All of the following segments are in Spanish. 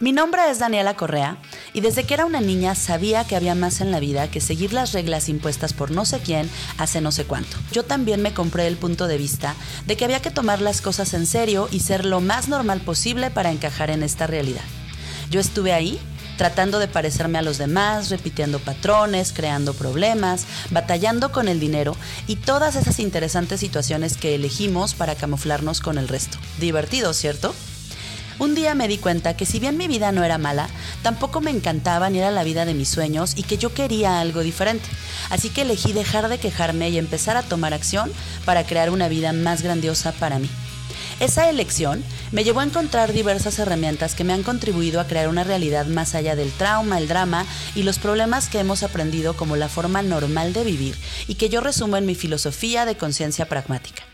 Mi nombre es Daniela Correa y desde que era una niña sabía que había más en la vida que seguir las reglas impuestas por no sé quién hace no sé cuánto. Yo también me compré el punto de vista de que había que tomar las cosas en serio y ser lo más normal posible para encajar en esta realidad. Yo estuve ahí tratando de parecerme a los demás, repitiendo patrones, creando problemas, batallando con el dinero y todas esas interesantes situaciones que elegimos para camuflarnos con el resto. Divertido, ¿cierto? Un día me di cuenta que si bien mi vida no era mala, tampoco me encantaba ni era la vida de mis sueños y que yo quería algo diferente. Así que elegí dejar de quejarme y empezar a tomar acción para crear una vida más grandiosa para mí. Esa elección me llevó a encontrar diversas herramientas que me han contribuido a crear una realidad más allá del trauma, el drama y los problemas que hemos aprendido como la forma normal de vivir y que yo resumo en mi filosofía de conciencia pragmática.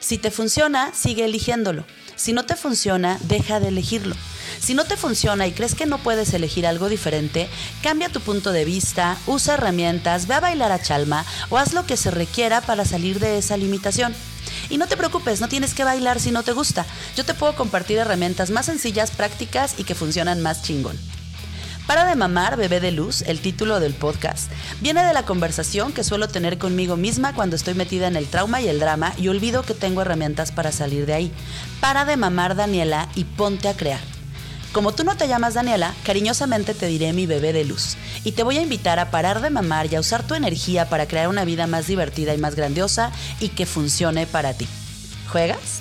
Si te funciona, sigue eligiéndolo. Si no te funciona, deja de elegirlo. Si no te funciona y crees que no puedes elegir algo diferente, cambia tu punto de vista, usa herramientas, ve a bailar a chalma o haz lo que se requiera para salir de esa limitación. Y no te preocupes, no tienes que bailar si no te gusta. Yo te puedo compartir herramientas más sencillas, prácticas y que funcionan más chingón. Para de mamar, bebé de luz, el título del podcast, viene de la conversación que suelo tener conmigo misma cuando estoy metida en el trauma y el drama y olvido que tengo herramientas para salir de ahí. Para de mamar, Daniela, y ponte a crear. Como tú no te llamas Daniela, cariñosamente te diré mi bebé de luz y te voy a invitar a parar de mamar y a usar tu energía para crear una vida más divertida y más grandiosa y que funcione para ti. ¿Juegas?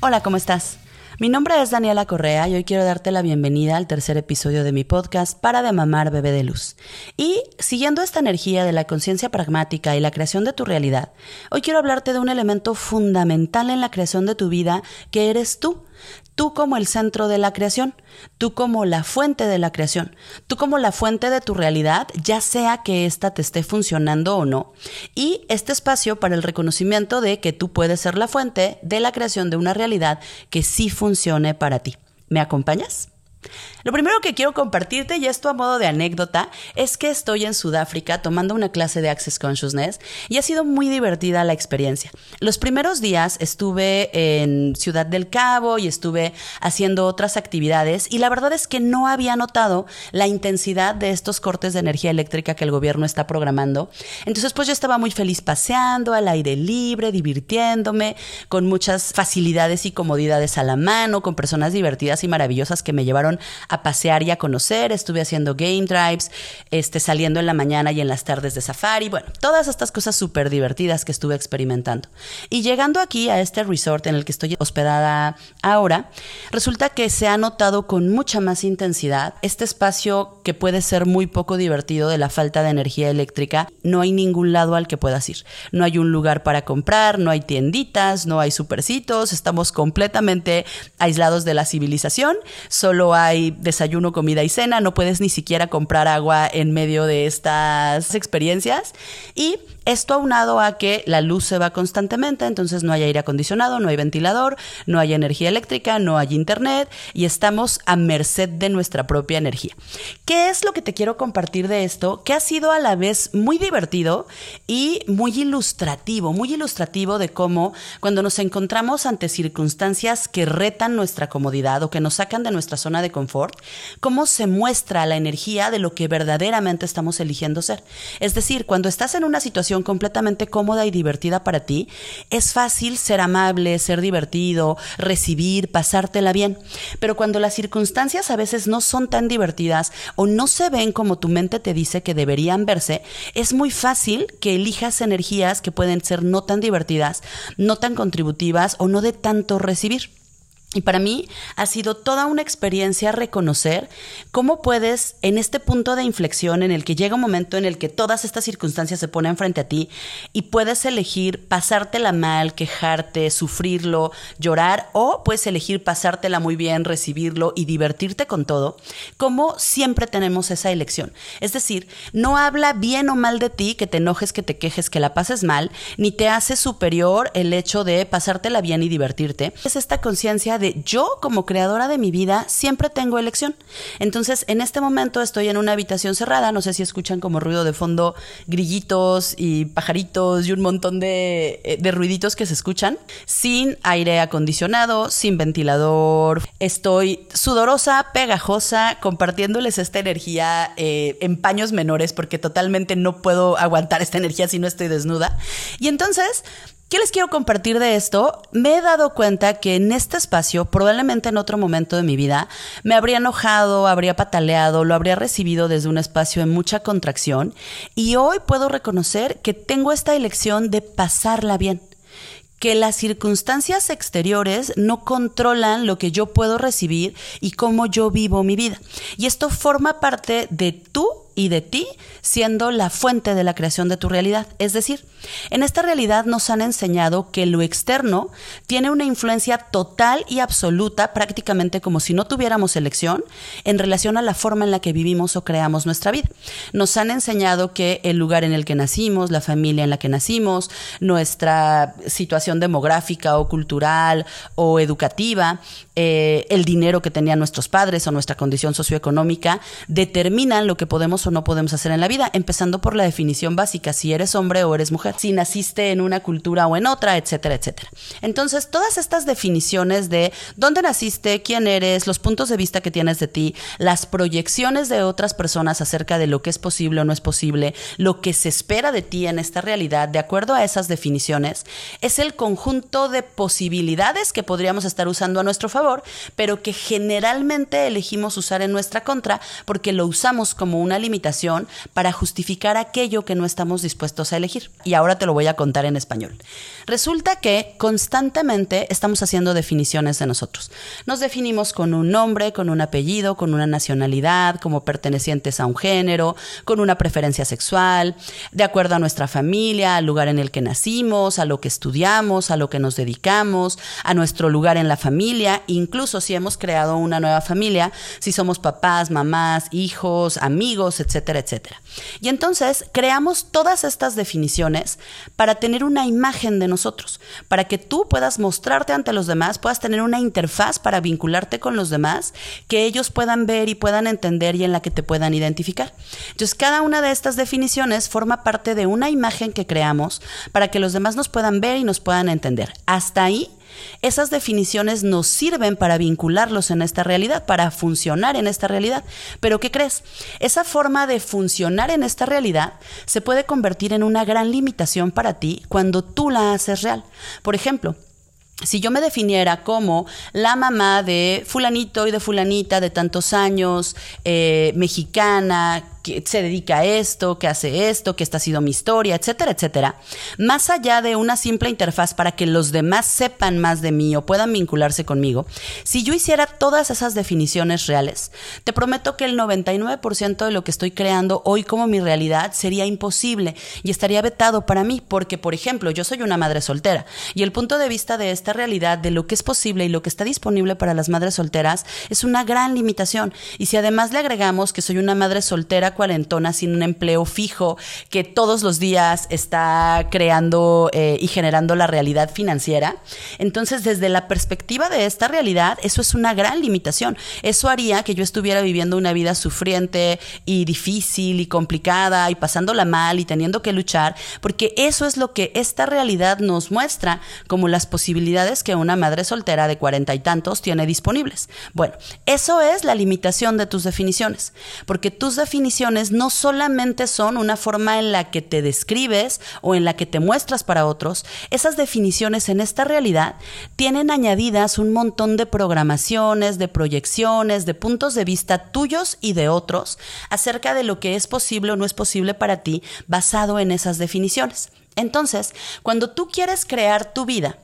Hola, ¿cómo estás? Mi nombre es Daniela Correa y hoy quiero darte la bienvenida al tercer episodio de mi podcast Para de Mamar Bebé de Luz. Y siguiendo esta energía de la conciencia pragmática y la creación de tu realidad, hoy quiero hablarte de un elemento fundamental en la creación de tu vida que eres tú tú como el centro de la creación, tú como la fuente de la creación, tú como la fuente de tu realidad, ya sea que ésta te esté funcionando o no. Y este espacio para el reconocimiento de que tú puedes ser la fuente de la creación de una realidad que sí funcione para ti. ¿Me acompañas? Lo primero que quiero compartirte, y esto a modo de anécdota, es que estoy en Sudáfrica tomando una clase de Access Consciousness y ha sido muy divertida la experiencia. Los primeros días estuve en Ciudad del Cabo y estuve haciendo otras actividades y la verdad es que no había notado la intensidad de estos cortes de energía eléctrica que el gobierno está programando. Entonces pues yo estaba muy feliz paseando al aire libre, divirtiéndome, con muchas facilidades y comodidades a la mano, con personas divertidas y maravillosas que me llevaron a pasear y a conocer. Estuve haciendo game drives, este, saliendo en la mañana y en las tardes de safari. Bueno, todas estas cosas súper divertidas que estuve experimentando. Y llegando aquí a este resort en el que estoy hospedada ahora, resulta que se ha notado con mucha más intensidad este espacio que puede ser muy poco divertido de la falta de energía eléctrica. No hay ningún lado al que puedas ir. No hay un lugar para comprar, no hay tienditas, no hay supercitos, estamos completamente aislados de la civilización. Solo hay desayuno, comida y cena, no puedes ni siquiera comprar agua en medio de estas experiencias. Y esto aunado a que la luz se va constantemente, entonces no hay aire acondicionado, no hay ventilador, no hay energía eléctrica, no hay internet y estamos a merced de nuestra propia energía. ¿Qué es lo que te quiero compartir de esto? Que ha sido a la vez muy divertido y muy ilustrativo, muy ilustrativo de cómo cuando nos encontramos ante circunstancias que retan nuestra comodidad o que nos sacan de nuestra zona de confort, cómo se muestra la energía de lo que verdaderamente estamos eligiendo ser. Es decir, cuando estás en una situación completamente cómoda y divertida para ti, es fácil ser amable, ser divertido, recibir, pasártela bien. Pero cuando las circunstancias a veces no son tan divertidas o no se ven como tu mente te dice que deberían verse, es muy fácil que elijas energías que pueden ser no tan divertidas, no tan contributivas o no de tanto recibir. Y para mí ha sido toda una experiencia reconocer cómo puedes, en este punto de inflexión en el que llega un momento en el que todas estas circunstancias se ponen frente a ti y puedes elegir pasártela mal, quejarte, sufrirlo, llorar o puedes elegir pasártela muy bien, recibirlo y divertirte con todo, como siempre tenemos esa elección. Es decir, no habla bien o mal de ti que te enojes, que te quejes, que la pases mal, ni te hace superior el hecho de pasártela bien y divertirte. Es esta conciencia de yo como creadora de mi vida siempre tengo elección. Entonces, en este momento estoy en una habitación cerrada, no sé si escuchan como ruido de fondo, grillitos y pajaritos y un montón de, eh, de ruiditos que se escuchan, sin aire acondicionado, sin ventilador. Estoy sudorosa, pegajosa, compartiéndoles esta energía eh, en paños menores porque totalmente no puedo aguantar esta energía si no estoy desnuda. Y entonces ¿Qué les quiero compartir de esto? Me he dado cuenta que en este espacio, probablemente en otro momento de mi vida, me habría enojado, habría pataleado, lo habría recibido desde un espacio en mucha contracción y hoy puedo reconocer que tengo esta elección de pasarla bien que las circunstancias exteriores no controlan lo que yo puedo recibir y cómo yo vivo mi vida. Y esto forma parte de tú y de ti siendo la fuente de la creación de tu realidad. Es decir, en esta realidad nos han enseñado que lo externo tiene una influencia total y absoluta, prácticamente como si no tuviéramos elección, en relación a la forma en la que vivimos o creamos nuestra vida. Nos han enseñado que el lugar en el que nacimos, la familia en la que nacimos, nuestra situación demográfica o cultural o educativa, eh, el dinero que tenían nuestros padres o nuestra condición socioeconómica, determinan lo que podemos no podemos hacer en la vida, empezando por la definición básica, si eres hombre o eres mujer, si naciste en una cultura o en otra, etcétera, etcétera. Entonces, todas estas definiciones de dónde naciste, quién eres, los puntos de vista que tienes de ti, las proyecciones de otras personas acerca de lo que es posible o no es posible, lo que se espera de ti en esta realidad, de acuerdo a esas definiciones, es el conjunto de posibilidades que podríamos estar usando a nuestro favor, pero que generalmente elegimos usar en nuestra contra porque lo usamos como una limitación para justificar aquello que no estamos dispuestos a elegir. Y ahora te lo voy a contar en español. Resulta que constantemente estamos haciendo definiciones de nosotros. Nos definimos con un nombre, con un apellido, con una nacionalidad, como pertenecientes a un género, con una preferencia sexual, de acuerdo a nuestra familia, al lugar en el que nacimos, a lo que estudiamos, a lo que nos dedicamos, a nuestro lugar en la familia, incluso si hemos creado una nueva familia, si somos papás, mamás, hijos, amigos, etcétera, etcétera. Y entonces creamos todas estas definiciones para tener una imagen de nosotros, para que tú puedas mostrarte ante los demás, puedas tener una interfaz para vincularte con los demás, que ellos puedan ver y puedan entender y en la que te puedan identificar. Entonces, cada una de estas definiciones forma parte de una imagen que creamos para que los demás nos puedan ver y nos puedan entender. Hasta ahí esas definiciones nos sirven para vincularlos en esta realidad, para funcionar en esta realidad. Pero ¿qué crees? Esa forma de funcionar en esta realidad se puede convertir en una gran limitación para ti cuando tú la haces real. Por ejemplo, si yo me definiera como la mamá de fulanito y de fulanita de tantos años, eh, mexicana, se dedica a esto, que hace esto, que esta ha sido mi historia, etcétera, etcétera, más allá de una simple interfaz para que los demás sepan más de mí o puedan vincularse conmigo, si yo hiciera todas esas definiciones reales, te prometo que el 99% de lo que estoy creando hoy como mi realidad sería imposible y estaría vetado para mí, porque, por ejemplo, yo soy una madre soltera y el punto de vista de esta realidad, de lo que es posible y lo que está disponible para las madres solteras, es una gran limitación. Y si además le agregamos que soy una madre soltera, cuarentona sin un empleo fijo que todos los días está creando eh, y generando la realidad financiera. Entonces, desde la perspectiva de esta realidad, eso es una gran limitación. Eso haría que yo estuviera viviendo una vida sufriente y difícil y complicada y pasándola mal y teniendo que luchar, porque eso es lo que esta realidad nos muestra como las posibilidades que una madre soltera de cuarenta y tantos tiene disponibles. Bueno, eso es la limitación de tus definiciones, porque tus definiciones no solamente son una forma en la que te describes o en la que te muestras para otros, esas definiciones en esta realidad tienen añadidas un montón de programaciones, de proyecciones, de puntos de vista tuyos y de otros acerca de lo que es posible o no es posible para ti basado en esas definiciones. Entonces, cuando tú quieres crear tu vida,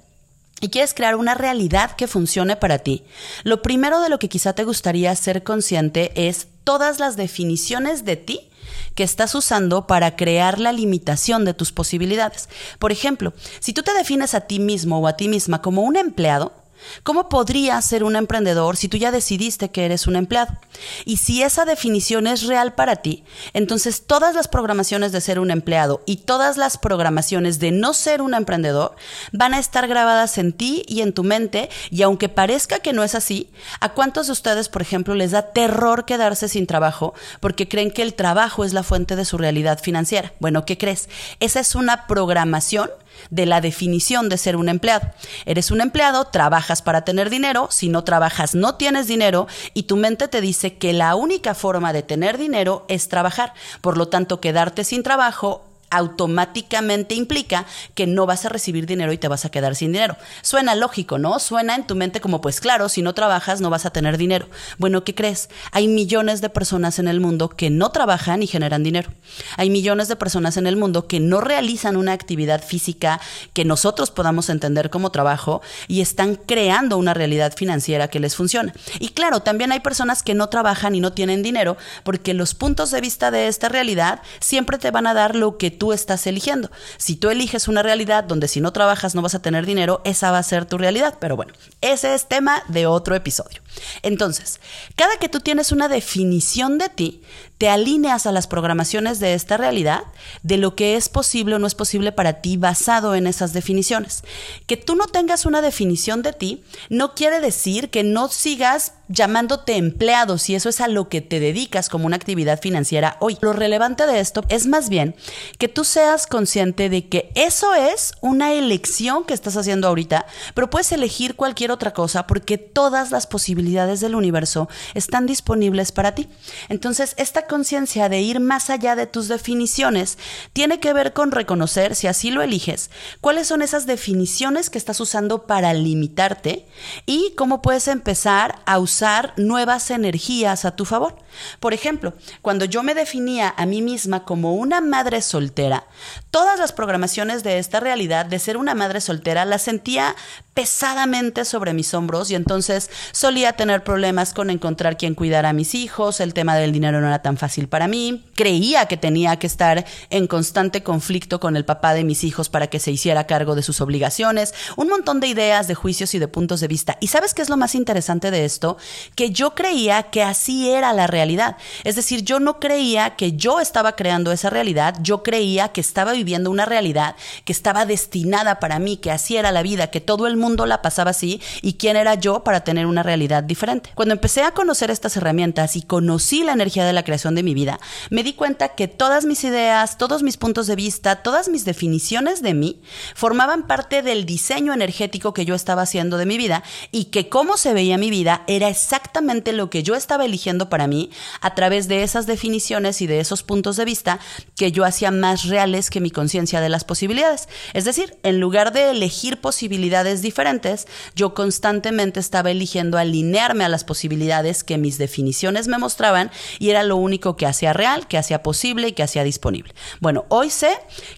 y quieres crear una realidad que funcione para ti, lo primero de lo que quizá te gustaría ser consciente es todas las definiciones de ti que estás usando para crear la limitación de tus posibilidades. Por ejemplo, si tú te defines a ti mismo o a ti misma como un empleado, ¿Cómo podrías ser un emprendedor si tú ya decidiste que eres un empleado? Y si esa definición es real para ti, entonces todas las programaciones de ser un empleado y todas las programaciones de no ser un emprendedor van a estar grabadas en ti y en tu mente y aunque parezca que no es así, ¿a cuántos de ustedes, por ejemplo, les da terror quedarse sin trabajo porque creen que el trabajo es la fuente de su realidad financiera? Bueno, ¿qué crees? Esa es una programación de la definición de ser un empleado. Eres un empleado, trabajas para tener dinero, si no trabajas no tienes dinero y tu mente te dice que la única forma de tener dinero es trabajar. Por lo tanto, quedarte sin trabajo automáticamente implica que no vas a recibir dinero y te vas a quedar sin dinero. Suena lógico, ¿no? Suena en tu mente como, pues claro, si no trabajas no vas a tener dinero. Bueno, ¿qué crees? Hay millones de personas en el mundo que no trabajan y generan dinero. Hay millones de personas en el mundo que no realizan una actividad física que nosotros podamos entender como trabajo y están creando una realidad financiera que les funciona. Y claro, también hay personas que no trabajan y no tienen dinero porque los puntos de vista de esta realidad siempre te van a dar lo que tú estás eligiendo. Si tú eliges una realidad donde si no trabajas no vas a tener dinero, esa va a ser tu realidad. Pero bueno, ese es tema de otro episodio. Entonces, cada que tú tienes una definición de ti, te alineas a las programaciones de esta realidad, de lo que es posible o no es posible para ti basado en esas definiciones. Que tú no tengas una definición de ti no quiere decir que no sigas llamándote empleado si eso es a lo que te dedicas como una actividad financiera hoy. Lo relevante de esto es más bien que tú seas consciente de que eso es una elección que estás haciendo ahorita, pero puedes elegir cualquier otra cosa porque todas las posibilidades del universo están disponibles para ti. Entonces, esta conciencia de ir más allá de tus definiciones tiene que ver con reconocer, si así lo eliges, cuáles son esas definiciones que estás usando para limitarte y cómo puedes empezar a usar nuevas energías a tu favor. Por ejemplo, cuando yo me definía a mí misma como una madre soltera, todas las programaciones de esta realidad de ser una madre soltera las sentía pesadamente sobre mis hombros y entonces solía tener problemas con encontrar quien cuidara a mis hijos, el tema del dinero no era tan fácil para mí, creía que tenía que estar en constante conflicto con el papá de mis hijos para que se hiciera cargo de sus obligaciones, un montón de ideas, de juicios y de puntos de vista. ¿Y sabes qué es lo más interesante de esto? Que yo creía que así era la realidad. Es decir, yo no creía que yo estaba creando esa realidad, yo creía que estaba viviendo una realidad que estaba destinada para mí, que así era la vida, que todo el mundo la pasaba así y quién era yo para tener una realidad diferente. Cuando empecé a conocer estas herramientas y conocí la energía de la creación de mi vida, me di cuenta que todas mis ideas, todos mis puntos de vista, todas mis definiciones de mí formaban parte del diseño energético que yo estaba haciendo de mi vida y que cómo se veía mi vida era exactamente lo que yo estaba eligiendo para mí a través de esas definiciones y de esos puntos de vista que yo hacía más reales que mi conciencia de las posibilidades. Es decir, en lugar de elegir posibilidades diferentes, diferentes, yo constantemente estaba eligiendo alinearme a las posibilidades que mis definiciones me mostraban y era lo único que hacía real, que hacía posible y que hacía disponible. Bueno, hoy sé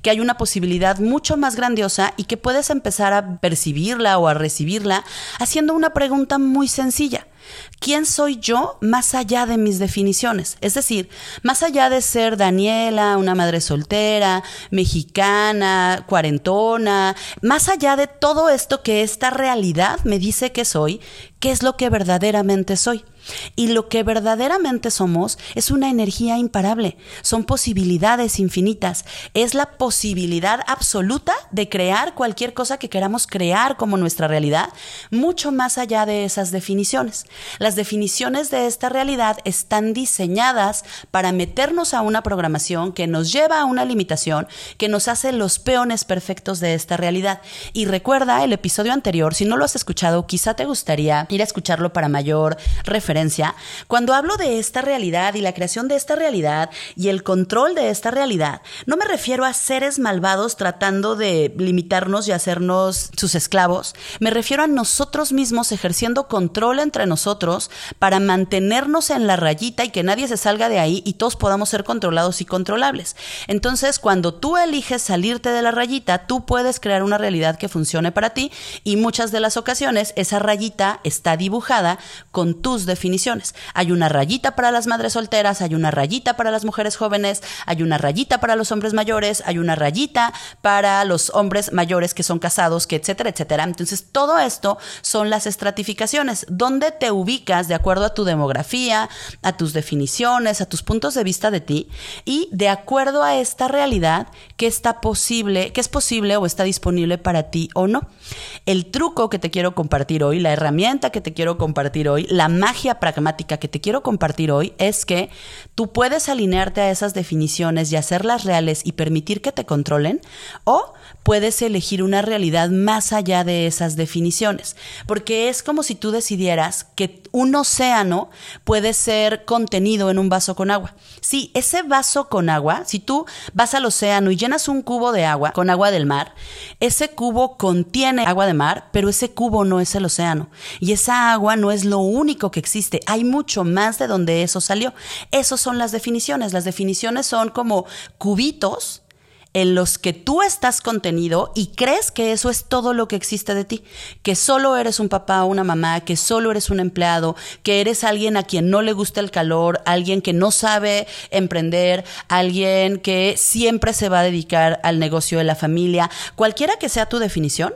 que hay una posibilidad mucho más grandiosa y que puedes empezar a percibirla o a recibirla haciendo una pregunta muy sencilla. ¿Quién soy yo más allá de mis definiciones? Es decir, más allá de ser Daniela, una madre soltera, mexicana, cuarentona, más allá de todo esto que esta realidad me dice que soy, ¿qué es lo que verdaderamente soy? Y lo que verdaderamente somos es una energía imparable, son posibilidades infinitas, es la posibilidad absoluta de crear cualquier cosa que queramos crear como nuestra realidad, mucho más allá de esas definiciones. Las definiciones de esta realidad están diseñadas para meternos a una programación que nos lleva a una limitación, que nos hace los peones perfectos de esta realidad. Y recuerda el episodio anterior, si no lo has escuchado, quizá te gustaría ir a escucharlo para mayor referencia cuando hablo de esta realidad y la creación de esta realidad y el control de esta realidad, no me refiero a seres malvados tratando de limitarnos y hacernos sus esclavos, me refiero a nosotros mismos ejerciendo control entre nosotros para mantenernos en la rayita y que nadie se salga de ahí y todos podamos ser controlados y controlables. Entonces, cuando tú eliges salirte de la rayita, tú puedes crear una realidad que funcione para ti y muchas de las ocasiones esa rayita está dibujada con tus definiciones Hay una rayita para las madres solteras, hay una rayita para las mujeres jóvenes, hay una rayita para los hombres mayores, hay una rayita para los hombres mayores que son casados, que etcétera, etcétera. Entonces, todo esto son las estratificaciones, donde te ubicas de acuerdo a tu demografía, a tus definiciones, a tus puntos de vista de ti y de acuerdo a esta realidad que está posible, que es posible o está disponible para ti o no. El truco que te quiero compartir hoy, la herramienta que te quiero compartir hoy, la magia pragmática que te quiero compartir hoy es que tú puedes alinearte a esas definiciones y hacerlas reales y permitir que te controlen o puedes elegir una realidad más allá de esas definiciones, porque es como si tú decidieras que un océano puede ser contenido en un vaso con agua. Sí, ese vaso con agua, si tú vas al océano y llenas un cubo de agua con agua del mar, ese cubo contiene agua de mar, pero ese cubo no es el océano. Y esa agua no es lo único que existe, hay mucho más de donde eso salió. Esas son las definiciones. Las definiciones son como cubitos en los que tú estás contenido y crees que eso es todo lo que existe de ti, que solo eres un papá o una mamá, que solo eres un empleado, que eres alguien a quien no le gusta el calor, alguien que no sabe emprender, alguien que siempre se va a dedicar al negocio de la familia, cualquiera que sea tu definición,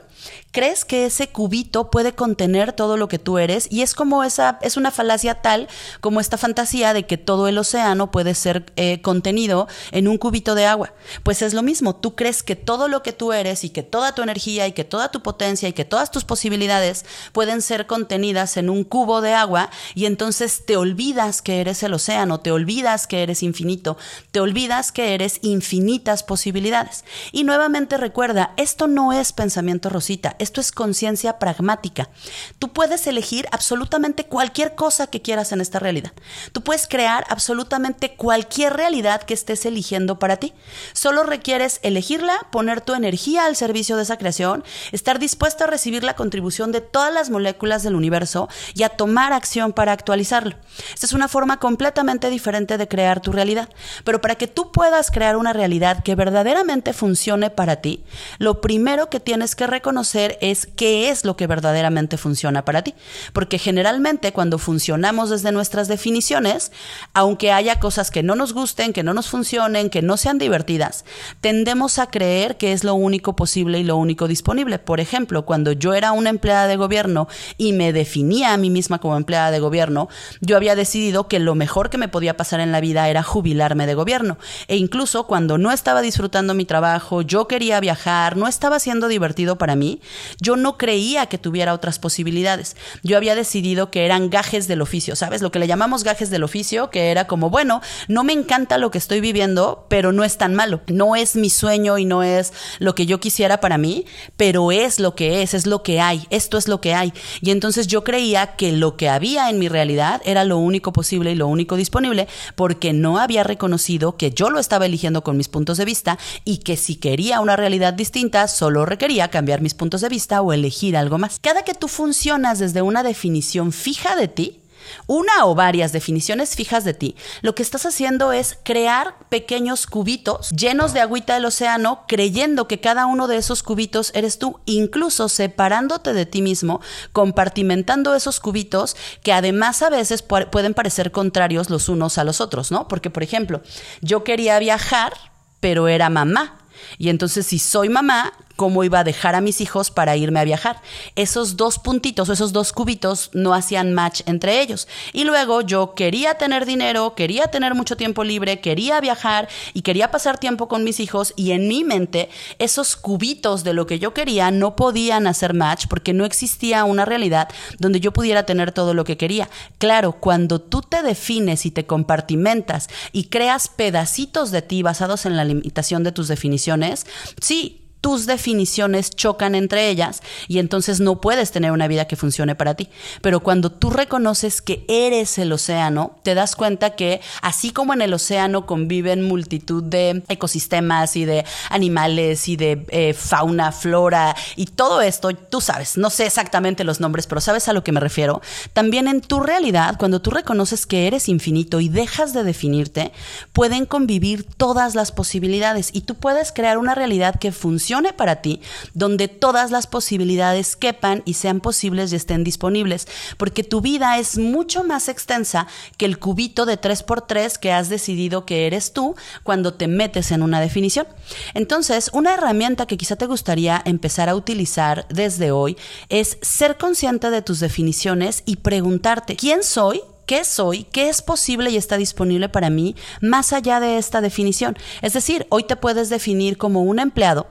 crees que ese cubito puede contener todo lo que tú eres y es como esa, es una falacia tal como esta fantasía de que todo el océano puede ser eh, contenido en un cubito de agua. Pues es lo mismo, tú crees que todo lo que tú eres y que toda tu energía y que toda tu potencia y que todas tus posibilidades pueden ser contenidas en un cubo de agua y entonces te olvidas que eres el océano, te olvidas que eres infinito, te olvidas que eres infinitas posibilidades. Y nuevamente recuerda, esto no es pensamiento esto es conciencia pragmática. Tú puedes elegir absolutamente cualquier cosa que quieras en esta realidad. Tú puedes crear absolutamente cualquier realidad que estés eligiendo para ti. Solo requieres elegirla, poner tu energía al servicio de esa creación, estar dispuesto a recibir la contribución de todas las moléculas del universo y a tomar acción para actualizarlo. Esta es una forma completamente diferente de crear tu realidad. Pero para que tú puedas crear una realidad que verdaderamente funcione para ti, lo primero que tienes que reconocer es qué es lo que verdaderamente funciona para ti. Porque generalmente cuando funcionamos desde nuestras definiciones, aunque haya cosas que no nos gusten, que no nos funcionen, que no sean divertidas, tendemos a creer que es lo único posible y lo único disponible. Por ejemplo, cuando yo era una empleada de gobierno y me definía a mí misma como empleada de gobierno, yo había decidido que lo mejor que me podía pasar en la vida era jubilarme de gobierno. E incluso cuando no estaba disfrutando mi trabajo, yo quería viajar, no estaba siendo divertido para mí, yo no creía que tuviera otras posibilidades. Yo había decidido que eran gajes del oficio, ¿sabes? Lo que le llamamos gajes del oficio, que era como, bueno, no me encanta lo que estoy viviendo, pero no es tan malo. No es mi sueño y no es lo que yo quisiera para mí, pero es lo que es, es lo que hay, esto es lo que hay. Y entonces yo creía que lo que había en mi realidad era lo único posible y lo único disponible, porque no había reconocido que yo lo estaba eligiendo con mis puntos de vista y que si quería una realidad distinta, solo requería cambiar mis puntos de vista o elegir algo más. Cada que tú funcionas desde una definición fija de ti, una o varias definiciones fijas de ti, lo que estás haciendo es crear pequeños cubitos llenos de agüita del océano, creyendo que cada uno de esos cubitos eres tú, incluso separándote de ti mismo, compartimentando esos cubitos que además a veces pueden parecer contrarios los unos a los otros, ¿no? Porque, por ejemplo, yo quería viajar, pero era mamá. Y entonces si soy mamá, cómo iba a dejar a mis hijos para irme a viajar. Esos dos puntitos esos dos cubitos no hacían match entre ellos. Y luego yo quería tener dinero, quería tener mucho tiempo libre, quería viajar y quería pasar tiempo con mis hijos y en mi mente esos cubitos de lo que yo quería no podían hacer match porque no existía una realidad donde yo pudiera tener todo lo que quería. Claro, cuando tú te defines y te compartimentas y creas pedacitos de ti basados en la limitación de tus definiciones, sí, tus definiciones chocan entre ellas y entonces no puedes tener una vida que funcione para ti. Pero cuando tú reconoces que eres el océano, te das cuenta que así como en el océano conviven multitud de ecosistemas y de animales y de eh, fauna, flora y todo esto, tú sabes, no sé exactamente los nombres, pero sabes a lo que me refiero. También en tu realidad, cuando tú reconoces que eres infinito y dejas de definirte, pueden convivir todas las posibilidades y tú puedes crear una realidad que funcione para ti, donde todas las posibilidades quepan y sean posibles y estén disponibles, porque tu vida es mucho más extensa que el cubito de 3x3 que has decidido que eres tú cuando te metes en una definición. Entonces, una herramienta que quizá te gustaría empezar a utilizar desde hoy es ser consciente de tus definiciones y preguntarte, ¿quién soy? ¿Qué soy? ¿Qué es posible y está disponible para mí más allá de esta definición? Es decir, hoy te puedes definir como un empleado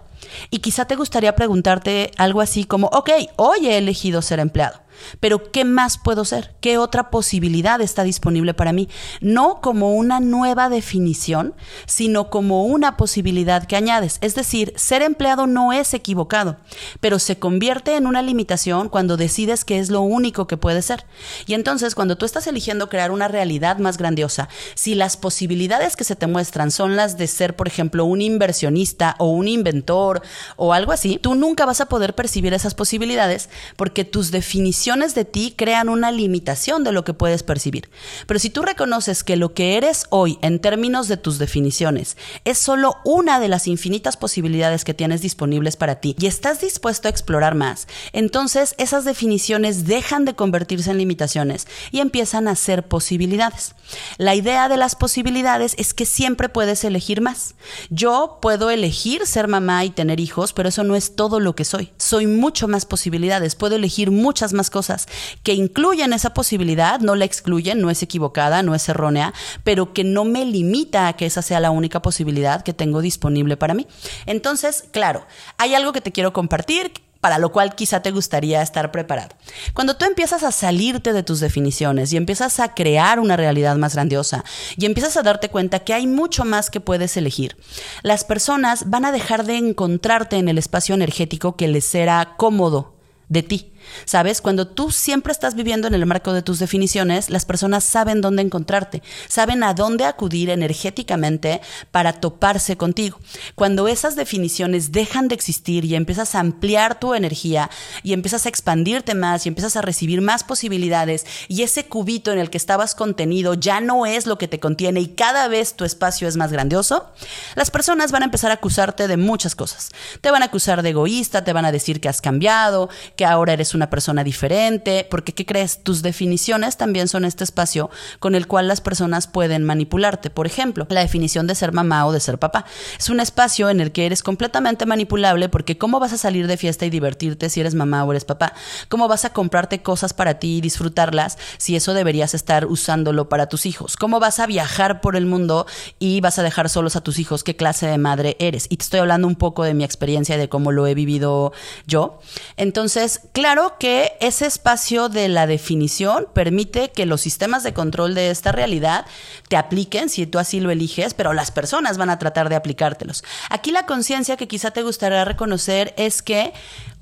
y quizá te gustaría preguntarte algo así como, ok, hoy he elegido ser empleado. Pero ¿qué más puedo ser? ¿Qué otra posibilidad está disponible para mí? No como una nueva definición, sino como una posibilidad que añades. Es decir, ser empleado no es equivocado, pero se convierte en una limitación cuando decides que es lo único que puede ser. Y entonces, cuando tú estás eligiendo crear una realidad más grandiosa, si las posibilidades que se te muestran son las de ser, por ejemplo, un inversionista o un inventor o algo así, tú nunca vas a poder percibir esas posibilidades porque tus definiciones de ti crean una limitación de lo que puedes percibir. Pero si tú reconoces que lo que eres hoy en términos de tus definiciones es solo una de las infinitas posibilidades que tienes disponibles para ti y estás dispuesto a explorar más, entonces esas definiciones dejan de convertirse en limitaciones y empiezan a ser posibilidades. La idea de las posibilidades es que siempre puedes elegir más. Yo puedo elegir ser mamá y tener hijos, pero eso no es todo lo que soy. Soy mucho más posibilidades, puedo elegir muchas más cosas que incluyen esa posibilidad, no la excluyen, no es equivocada, no es errónea, pero que no me limita a que esa sea la única posibilidad que tengo disponible para mí. Entonces, claro, hay algo que te quiero compartir para lo cual quizá te gustaría estar preparado. Cuando tú empiezas a salirte de tus definiciones y empiezas a crear una realidad más grandiosa y empiezas a darte cuenta que hay mucho más que puedes elegir, las personas van a dejar de encontrarte en el espacio energético que les será cómodo de ti. ¿Sabes? Cuando tú siempre estás viviendo en el marco de tus definiciones, las personas saben dónde encontrarte, saben a dónde acudir energéticamente para toparse contigo. Cuando esas definiciones dejan de existir y empiezas a ampliar tu energía y empiezas a expandirte más y empiezas a recibir más posibilidades y ese cubito en el que estabas contenido ya no es lo que te contiene y cada vez tu espacio es más grandioso, las personas van a empezar a acusarte de muchas cosas. Te van a acusar de egoísta, te van a decir que has cambiado, que ahora eres una persona diferente, porque ¿qué crees? Tus definiciones también son este espacio con el cual las personas pueden manipularte. Por ejemplo, la definición de ser mamá o de ser papá. Es un espacio en el que eres completamente manipulable porque ¿cómo vas a salir de fiesta y divertirte si eres mamá o eres papá? ¿Cómo vas a comprarte cosas para ti y disfrutarlas si eso deberías estar usándolo para tus hijos? ¿Cómo vas a viajar por el mundo y vas a dejar solos a tus hijos? ¿Qué clase de madre eres? Y te estoy hablando un poco de mi experiencia, de cómo lo he vivido yo. Entonces, claro que ese espacio de la definición permite que los sistemas de control de esta realidad te apliquen si tú así lo eliges, pero las personas van a tratar de aplicártelos. Aquí la conciencia que quizá te gustaría reconocer es que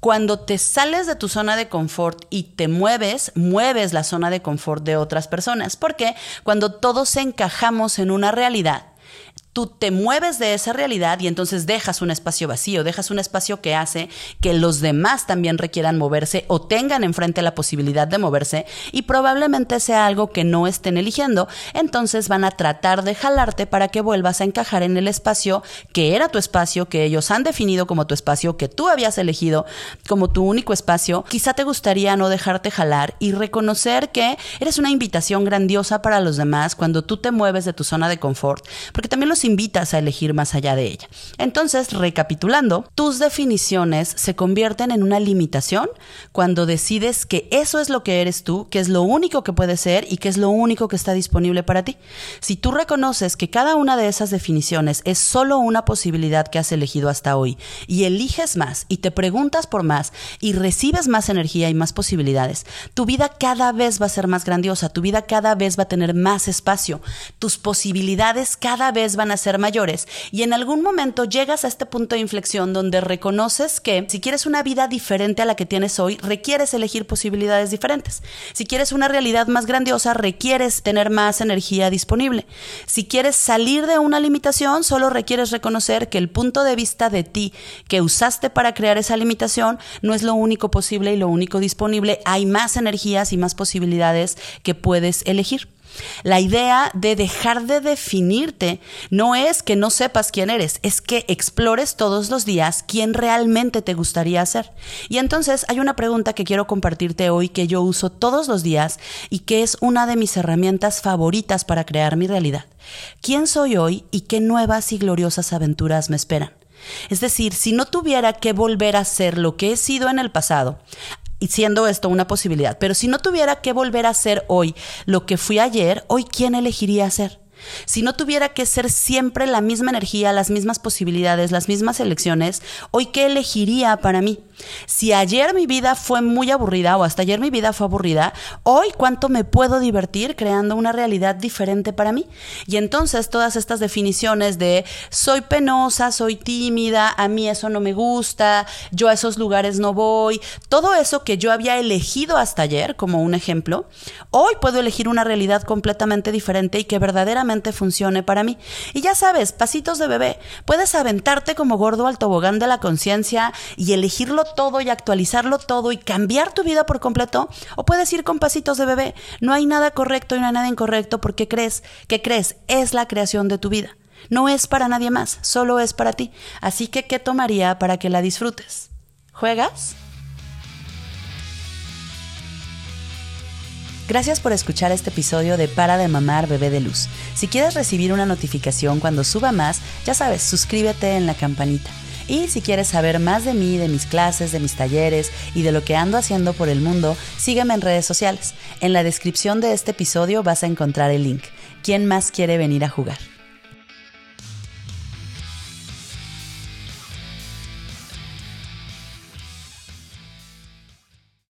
cuando te sales de tu zona de confort y te mueves, mueves la zona de confort de otras personas. Porque cuando todos encajamos en una realidad, tú te mueves de esa realidad y entonces dejas un espacio vacío, dejas un espacio que hace que los demás también requieran moverse o tengan enfrente la posibilidad de moverse y probablemente sea algo que no estén eligiendo, entonces van a tratar de jalarte para que vuelvas a encajar en el espacio que era tu espacio, que ellos han definido como tu espacio, que tú habías elegido como tu único espacio. Quizá te gustaría no dejarte jalar y reconocer que eres una invitación grandiosa para los demás cuando tú te mueves de tu zona de confort, porque también los invitas a elegir más allá de ella. Entonces, recapitulando, tus definiciones se convierten en una limitación cuando decides que eso es lo que eres tú, que es lo único que puedes ser y que es lo único que está disponible para ti. Si tú reconoces que cada una de esas definiciones es solo una posibilidad que has elegido hasta hoy y eliges más y te preguntas por más y recibes más energía y más posibilidades, tu vida cada vez va a ser más grandiosa, tu vida cada vez va a tener más espacio, tus posibilidades cada vez van a ser mayores y en algún momento llegas a este punto de inflexión donde reconoces que si quieres una vida diferente a la que tienes hoy, requieres elegir posibilidades diferentes. Si quieres una realidad más grandiosa, requieres tener más energía disponible. Si quieres salir de una limitación, solo requieres reconocer que el punto de vista de ti que usaste para crear esa limitación no es lo único posible y lo único disponible. Hay más energías y más posibilidades que puedes elegir. La idea de dejar de definirte no es que no sepas quién eres, es que explores todos los días quién realmente te gustaría ser. Y entonces hay una pregunta que quiero compartirte hoy que yo uso todos los días y que es una de mis herramientas favoritas para crear mi realidad. ¿Quién soy hoy y qué nuevas y gloriosas aventuras me esperan? Es decir, si no tuviera que volver a ser lo que he sido en el pasado, y siendo esto una posibilidad. Pero si no tuviera que volver a ser hoy lo que fui ayer, hoy quién elegiría ser? Si no tuviera que ser siempre la misma energía, las mismas posibilidades, las mismas elecciones, hoy qué elegiría para mí? Si ayer mi vida fue muy aburrida o hasta ayer mi vida fue aburrida, hoy cuánto me puedo divertir creando una realidad diferente para mí. Y entonces todas estas definiciones de soy penosa, soy tímida, a mí eso no me gusta, yo a esos lugares no voy, todo eso que yo había elegido hasta ayer como un ejemplo, hoy puedo elegir una realidad completamente diferente y que verdaderamente funcione para mí. Y ya sabes, pasitos de bebé, puedes aventarte como gordo al tobogán de la conciencia y elegirlo todo y actualizarlo todo y cambiar tu vida por completo, o puedes ir con pasitos de bebé. No hay nada correcto y no hay nada incorrecto porque crees que crees es la creación de tu vida. No es para nadie más, solo es para ti. Así que, ¿qué tomaría para que la disfrutes? ¿Juegas? Gracias por escuchar este episodio de Para de Mamar Bebé de Luz. Si quieres recibir una notificación cuando suba más, ya sabes, suscríbete en la campanita. Y si quieres saber más de mí, de mis clases, de mis talleres y de lo que ando haciendo por el mundo, sígueme en redes sociales. En la descripción de este episodio vas a encontrar el link. ¿Quién más quiere venir a jugar?